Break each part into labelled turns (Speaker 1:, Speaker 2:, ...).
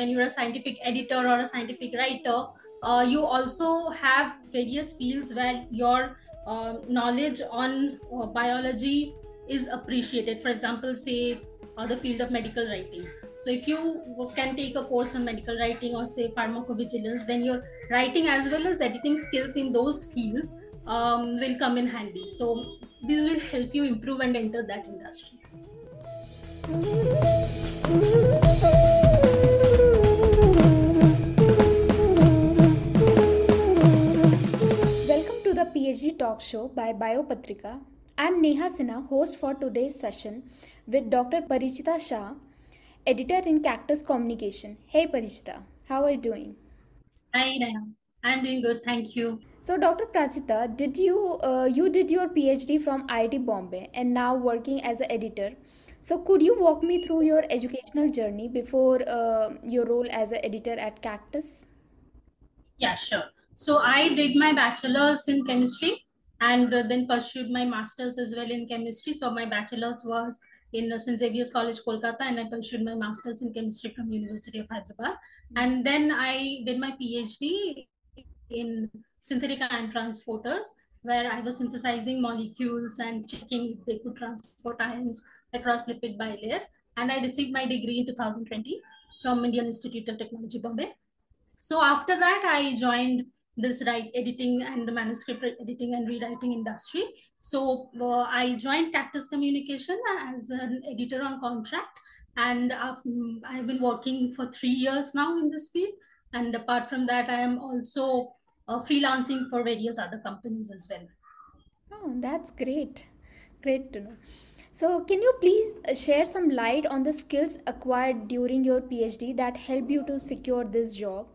Speaker 1: when you're a scientific editor or a scientific writer, uh, you also have various fields where your uh, knowledge on uh, biology is appreciated. For example, say uh, the field of medical writing. So if you can take a course on medical writing or say pharmacovigilance, then your writing as well as editing skills in those fields um, will come in handy. So this will help you improve and enter that industry.
Speaker 2: PhD Talk Show by Biopatrika. I'm Neha Sinha, host for today's session with Dr. Parichita Shah, editor in Cactus Communication. Hey Parichita, how are you doing?
Speaker 1: Hi, Neha. I'm doing good, thank you.
Speaker 2: So, Dr. Parichita, did you uh, you did your PhD from IIT Bombay and now working as an editor? So, could you walk me through your educational journey before uh, your role as an editor at Cactus?
Speaker 1: Yeah, sure. So I did my bachelor's in chemistry and uh, then pursued my master's as well in chemistry. So my bachelor's was in uh, St. Xavier's College, Kolkata, and I pursued my master's in chemistry from University of Hyderabad. And then I did my PhD in synthetic ion transporters, where I was synthesizing molecules and checking if they could transport ions across lipid bilayers. And I received my degree in 2020 from Indian Institute of Technology, Bombay. So after that, I joined this write editing and manuscript editing and rewriting industry. So uh, I joined Cactus Communication as an editor on contract, and um, I've been working for three years now in this field. And apart from that, I am also uh, freelancing for various other companies as well.
Speaker 2: Oh, that's great. Great to know. So, can you please uh, share some light on the skills acquired during your PhD that help you to secure this job?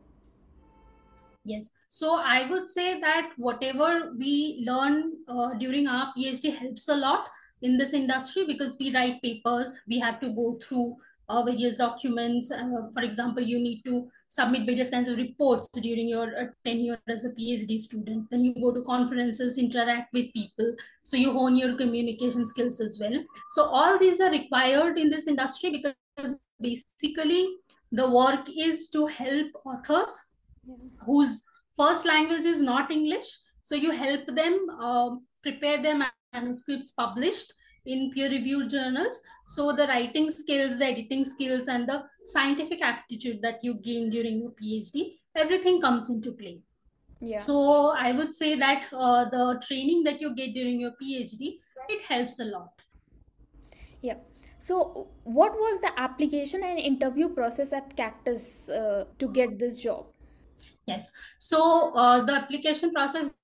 Speaker 1: Yes. So I would say that whatever we learn uh, during our PhD helps a lot in this industry because we write papers, we have to go through uh, various documents. Uh, for example, you need to submit various kinds of reports during your uh, tenure as a PhD student. Then you go to conferences, interact with people. So you hone your communication skills as well. So all these are required in this industry because basically the work is to help authors yeah. whose first language is not English. So you help them uh, prepare their manuscripts published in peer-reviewed journals. So the writing skills, the editing skills, and the scientific aptitude that you gain during your PhD, everything comes into play. Yeah. So I would say that uh, the training that you get during your PhD, it helps a lot.
Speaker 2: Yeah. So, what was the application and interview process at Cactus uh, to get this job?
Speaker 1: Yes. So uh, the application process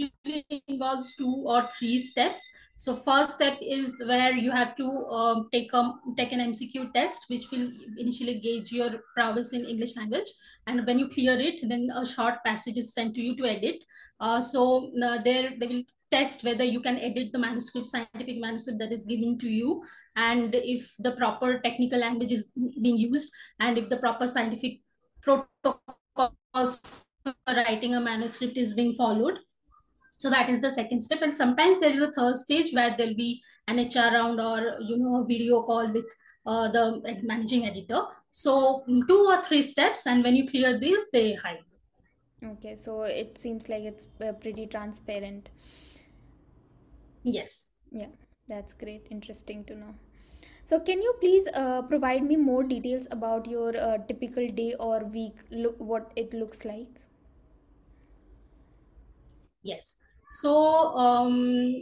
Speaker 1: usually involves two or three steps. So first step is where you have to um, take a take an MCQ test, which will initially gauge your prowess in English language. And when you clear it, then a short passage is sent to you to edit. Uh, so uh, there they will test whether you can edit the manuscript, scientific manuscript that is given to you, and if the proper technical language is being used, and if the proper scientific protocol also writing a manuscript is being followed. So that is the second step. And sometimes there is a third stage where there'll be an HR round or, you know, a video call with uh, the managing editor. So two or three steps. And when you clear these, they hire.
Speaker 2: Okay. So it seems like it's uh, pretty transparent.
Speaker 1: Yes.
Speaker 2: Yeah. That's great. Interesting to know. So, can you please uh, provide me more details about your uh, typical day or week, look what it looks like?
Speaker 1: Yes. So, um,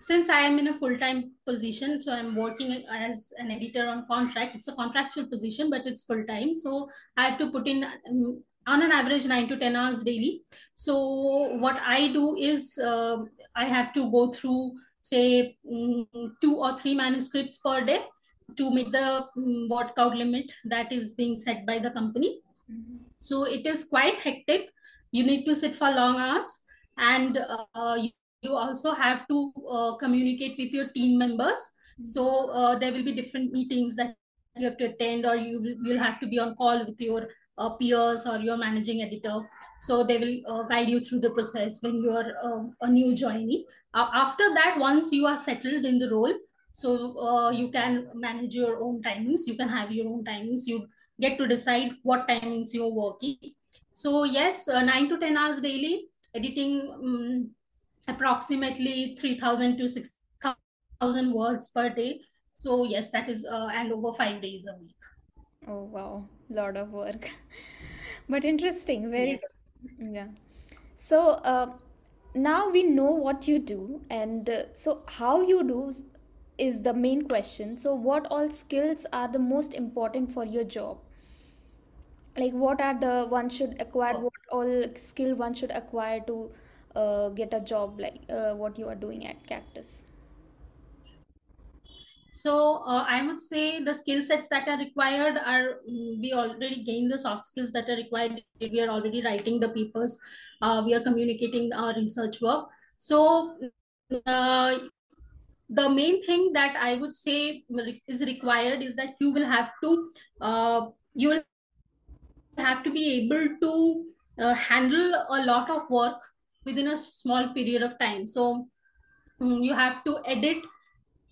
Speaker 1: since I am in a full time position, so I'm working as an editor on contract. It's a contractual position, but it's full time. So, I have to put in um, on an average nine to 10 hours daily. So, what I do is uh, I have to go through, say, um, two or three manuscripts per day to meet the um, word count limit that is being set by the company. Mm-hmm. So it is quite hectic. You need to sit for long hours, and uh, you, you, also have to uh, communicate with your team members. Mm-hmm. So uh, there will be different meetings that you have to attend, or you will you'll have to be on call with your uh, peers or your managing editor. So they will uh, guide you through the process when you are uh, a new joinee. after that, once you are settled in the role, so uh, you can manage your own timings you can have your own timings you get to decide what timings you're working. So yes, uh, nine to 10 hours daily, editing um, approximately 3,000 to 6,000 words per day. So yes, that is, uh, and over five days a week.
Speaker 2: Oh wow, lot of work. But interesting, very
Speaker 1: Yes.
Speaker 2: Yeah. So uh, now we know what you do, and uh, so how you do is the main question. So what all skills are the most important for your job? Like what are the one should acquire? What all skill one should acquire to uh, get a job like uh, what you are doing at Cactus?
Speaker 1: So uh, I would say the skill sets that are required are mm, we already gain the soft skills that are required. We are already writing the papers. Uh, we are communicating our research work. So uh, the main thing that I would say is required is that you will have to uh, you will have to be able to uh, handle a lot of work within a small period of time. So mm, you have to edit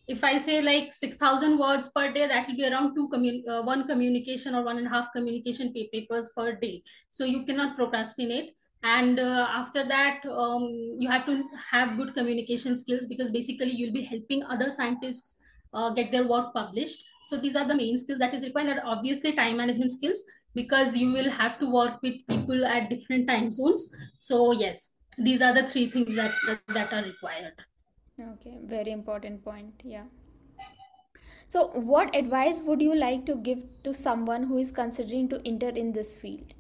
Speaker 1: if I say like 6,000 words per day, that will be around two commun- uh, one communication or one and a half communication papers per day. So you cannot procrastinate. And uh, after that, um, you have to have good communication skills because basically you'll be helping other scientists uh, get their work published. So these are the main skills that is required. And obviously, time management skills because you will have to work with people at different time zones. So yes, these are the three things that that, that are required.
Speaker 2: Okay, very important point. Yeah. So, what advice would you like to give to someone who is considering to enter in this field?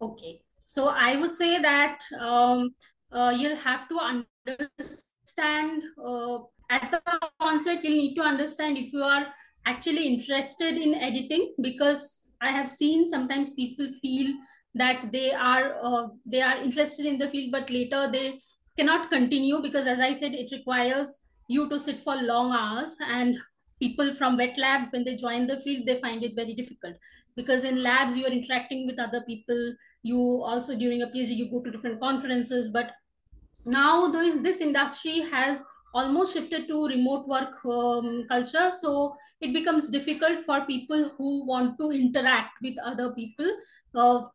Speaker 1: Okay. So I would say that um, uh, you'll have to understand uh, at the onset, you'll need to understand if you are actually interested in editing because I have seen sometimes people feel that they are uh, they are interested in the field, but later they cannot continue because, as I said, it requires you to sit for long hours and people from wet lab when they join the field they find it very difficult because in labs you are interacting with other people. You also during a phd you go to different conferences. But now this industry has almost shifted to remote work um, culture. So it becomes difficult for people who want to interact with other people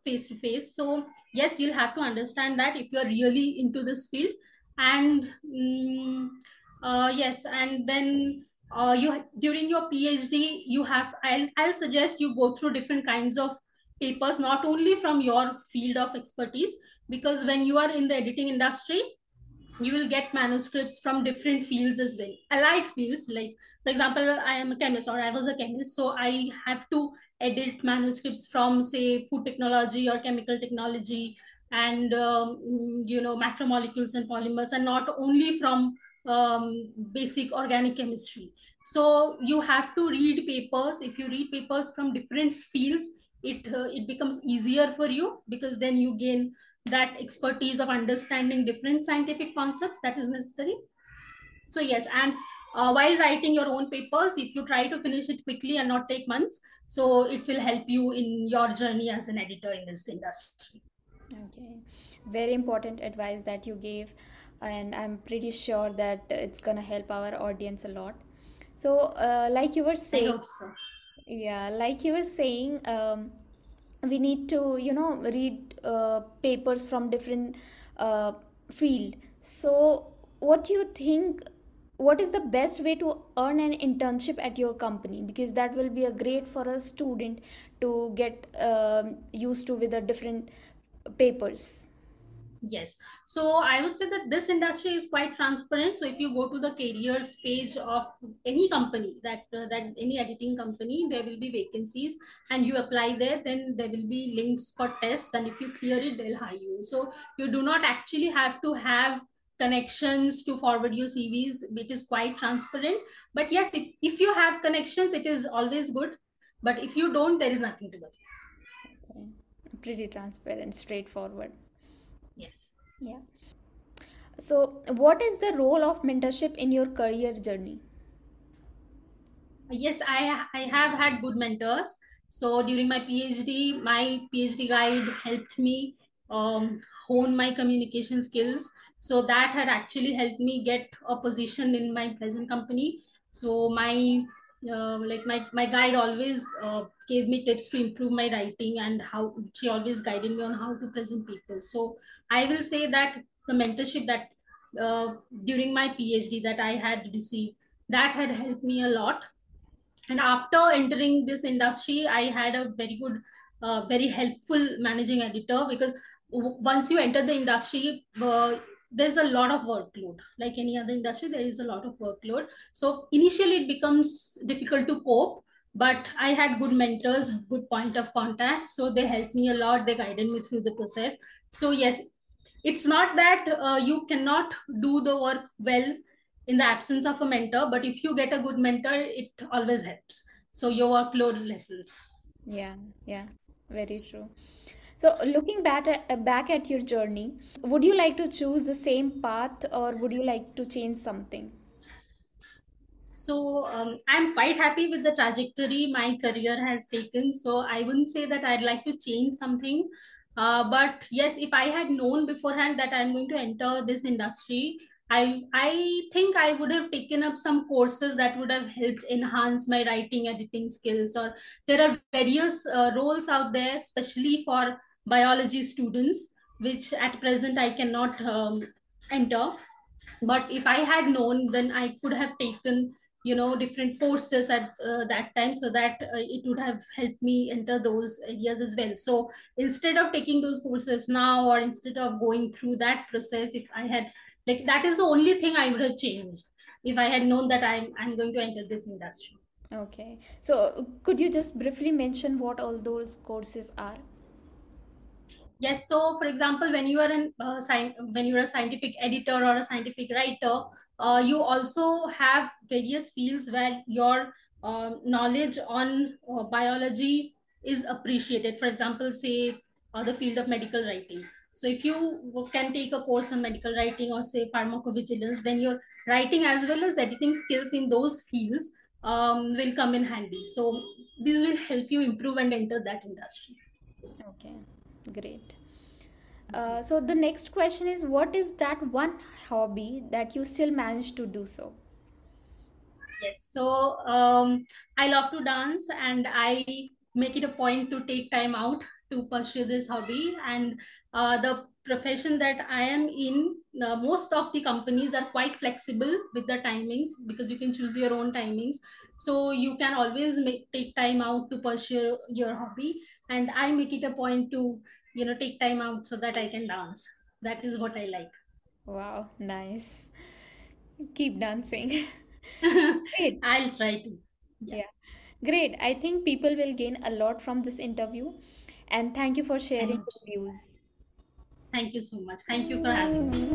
Speaker 1: face to face so yes you'll have to understand that if you're really into this field. And mm, uh, yes and then uh, you during your phd you have I'll, I'll suggest you go through different kinds of papers not only from your field of expertise because when you are in the editing industry you will get manuscripts from different fields as well. Allied fields like for example i am a chemist or i was a chemist so i have to edit manuscripts from say food technology or chemical technology and um, you know macromolecules and polymers and not only from um, basic organic chemistry. So you have to read papers. If you read papers from different fields it uh, it becomes easier for you because then you gain that expertise of understanding different scientific concepts that is necessary. So yes and uh, while writing your own papers if you try to finish it quickly and not take months so it will help you in your journey as an editor in this industry.
Speaker 2: Okay, very important advice that you gave, and I'm pretty sure that it's gonna help our audience a lot. So, uh, like you were
Speaker 1: i
Speaker 2: saying,
Speaker 1: hope so
Speaker 2: yeah, like you were saying, um, we need to, you know, read uh, papers from different uh, field. So, what do you think? What is the best way to earn an internship at your company? Because that will be a great for a student to get um used to with the different papers.
Speaker 1: Yes. So I would say that this industry is quite transparent. So if you go to the careers page of any company that uh, that any editing company, there will be vacancies and you apply there, then there will be links for tests and if you clear it, they'll hire you. So you do not actually have to have connections to forward your CVs. It is quite transparent. But yes, if, if you have connections, it is always good. But if you don't, there is nothing to worry.
Speaker 2: Okay. Pretty transparent, straightforward.
Speaker 1: Yes.
Speaker 2: Yeah. So, what is the role of mentorship in your career journey?
Speaker 1: Yes, I I have had good mentors. So during my PhD, my PhD guide helped me um, hone my communication skills. So that had actually helped me get a position in my present company. So my uh, like my my guide always uh, gave me tips to improve my writing and how she always guided me on how to present people. So i will say that the mentorship that uh, during my phd that i had received that had helped me a lot. And after entering this industry i had a very good uh, very helpful managing editor because once you enter the industry uh, there's a lot of workload. Like any other industry there is a lot of workload. So initially it becomes difficult to cope but i had good mentors good point of contact. So they helped me a lot. They guided me through the process. So yes it's not that uh, you cannot do the work well in the absence of a mentor but if you get a good mentor it always helps. So your workload lessens.
Speaker 2: Yeah yeah. Very true so looking back at, back at your journey would you like to choose the same path or would you like to change something
Speaker 1: so um, i'm quite happy with the trajectory my career has taken so i wouldn't say that i'd like to change something uh, but yes if i had known beforehand that i'm going to enter this industry I I think I would have taken up some courses that would have helped enhance my writing editing skills. Or there are various uh, roles out there, especially for biology students, which at present I cannot um, enter. But if I had known, then I could have taken you know different courses at uh, that time so that uh, it would have helped me enter those areas as well. So instead of taking those courses now or instead of going through that process if i had like that is the only thing i would have changed if i had known that i'm i'm going to enter this industry.
Speaker 2: Okay. So could you just briefly mention what all those courses are
Speaker 1: yes so for example when you are an uh, sci- when you're a scientific editor or a scientific writer uh, you also have various fields where your uh, knowledge on uh, biology is appreciated. For example say uh, the field of medical writing. So if you can take a course on medical writing or say pharmacovigilance then your writing as well as editing skills in those fields um, will come in handy. So this will help you improve and enter that industry.
Speaker 2: Okay great uh, so the next question is what is that one hobby that you still manage to do so
Speaker 1: Yes. So um, I love to dance and I make it a point to take time out to pursue this hobby. And uh, the profession that I am in, uh, most of the companies are quite flexible with the timings because you can choose your own timings. So you can always make take time out to pursue your hobby. And I make it a point to, you know, take time out so that I can dance. That is what I like.
Speaker 2: wow nice keep dancing
Speaker 1: I'll try to. Yeah.
Speaker 2: yeah great i think people will gain a lot from this interview and thank you for sharing your views
Speaker 1: Thank you so much. Thank you for having me.